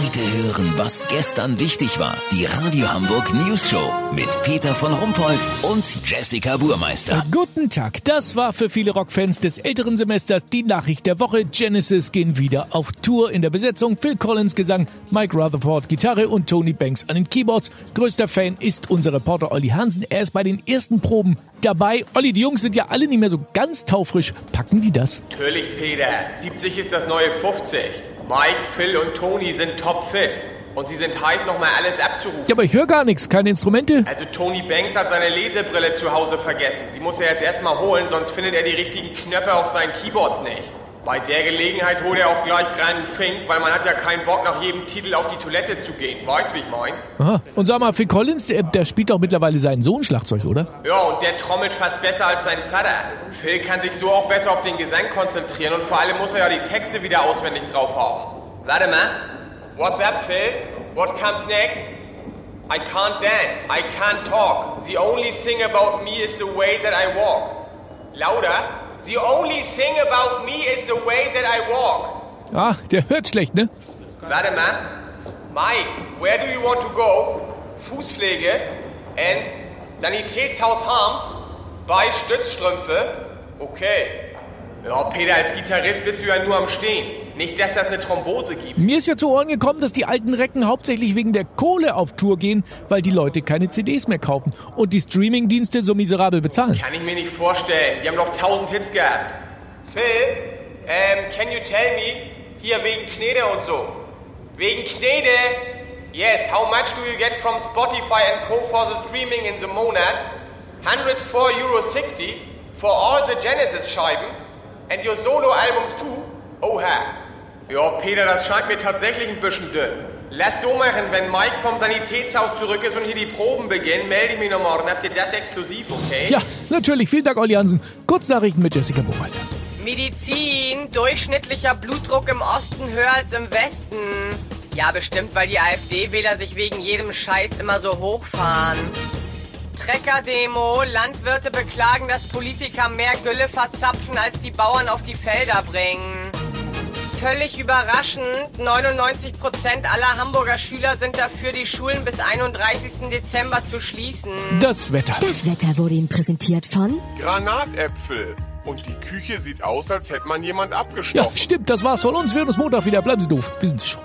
Heute hören, was gestern wichtig war. Die Radio Hamburg News Show mit Peter von Rumpold und Jessica Burmeister. Guten Tag. Das war für viele Rockfans des älteren Semesters die Nachricht der Woche. Genesis gehen wieder auf Tour in der Besetzung. Phil Collins Gesang, Mike Rutherford Gitarre und Tony Banks an den Keyboards. Größter Fan ist unser Reporter Olli Hansen. Er ist bei den ersten Proben dabei. Olli, die Jungs sind ja alle nicht mehr so ganz taufrisch. Packen die das? Natürlich, Peter. 70 ist das neue 50. Mike, Phil und Tony sind topfit. Und sie sind heiß, nochmal alles abzurufen. Ja, aber ich höre gar nichts. Keine Instrumente. Also Tony Banks hat seine Lesebrille zu Hause vergessen. Die muss er jetzt erstmal holen, sonst findet er die richtigen Knöpfe auf seinen Keyboards nicht. Bei der Gelegenheit holt er auch gleich Granu Fink, weil man hat ja keinen Bock, nach jedem Titel auf die Toilette zu gehen. Weißt, wie ich mein? Aha. Und sag mal, Phil Collins, der, der spielt doch mittlerweile seinen Sohn Schlagzeug, oder? Ja, und der trommelt fast besser als sein Vater. Phil kann sich so auch besser auf den Gesang konzentrieren und vor allem muss er ja die Texte wieder auswendig drauf haben. Warte mal. What's up, Phil? What comes next? I can't dance. I can't talk. The only thing about me is the way that I walk. Lauter. The only thing about me is the way that I walk. Ah, der hört schlecht, ne? Warte mal. Mike, where do you want to go? Fußpflege and Sanitätshaus Harms bei Stützstrümpfe? Okay. Ja, Peter, als Gitarrist bist du ja nur am Stehen. Nicht, dass das eine Thrombose gibt. Mir ist ja zu Ohren gekommen, dass die alten Recken hauptsächlich wegen der Kohle auf Tour gehen, weil die Leute keine CDs mehr kaufen und die Streamingdienste so miserabel bezahlen. Kann ich mir nicht vorstellen. Die haben doch tausend Hits gehabt. Phil, ähm, can you tell me? Hier wegen Knede und so. Wegen Knede? Yes, how much do you get from Spotify and Co. for the streaming in the monat? 104,60 Euro for all the Genesis-Scheiben and your Solo-Albums too? Oha. Ja, Peter, das scheint mir tatsächlich ein bisschen dünn. Lass so machen, wenn Mike vom Sanitätshaus zurück ist und hier die Proben beginnen, melde ich mich noch morgen. Habt ihr das exklusiv, okay? Ja, natürlich. Vielen Dank, Olli Hansen. Kurznachrichten mit Jessica Burmeister. Medizin, durchschnittlicher Blutdruck im Osten höher als im Westen. Ja, bestimmt, weil die AfD-Wähler sich wegen jedem Scheiß immer so hochfahren. Trecker-Demo, Landwirte beklagen, dass Politiker mehr Gülle verzapfen, als die Bauern auf die Felder bringen. Völlig überraschend, 99% aller Hamburger Schüler sind dafür, die Schulen bis 31. Dezember zu schließen. Das Wetter. Das Wetter wurde Ihnen präsentiert von Granatäpfel. Und die Küche sieht aus, als hätte man jemand Ja, abgestochen. stimmt, das war's von uns. Wir hören uns Montag wieder. Bleiben Sie doof. Wir sind schon.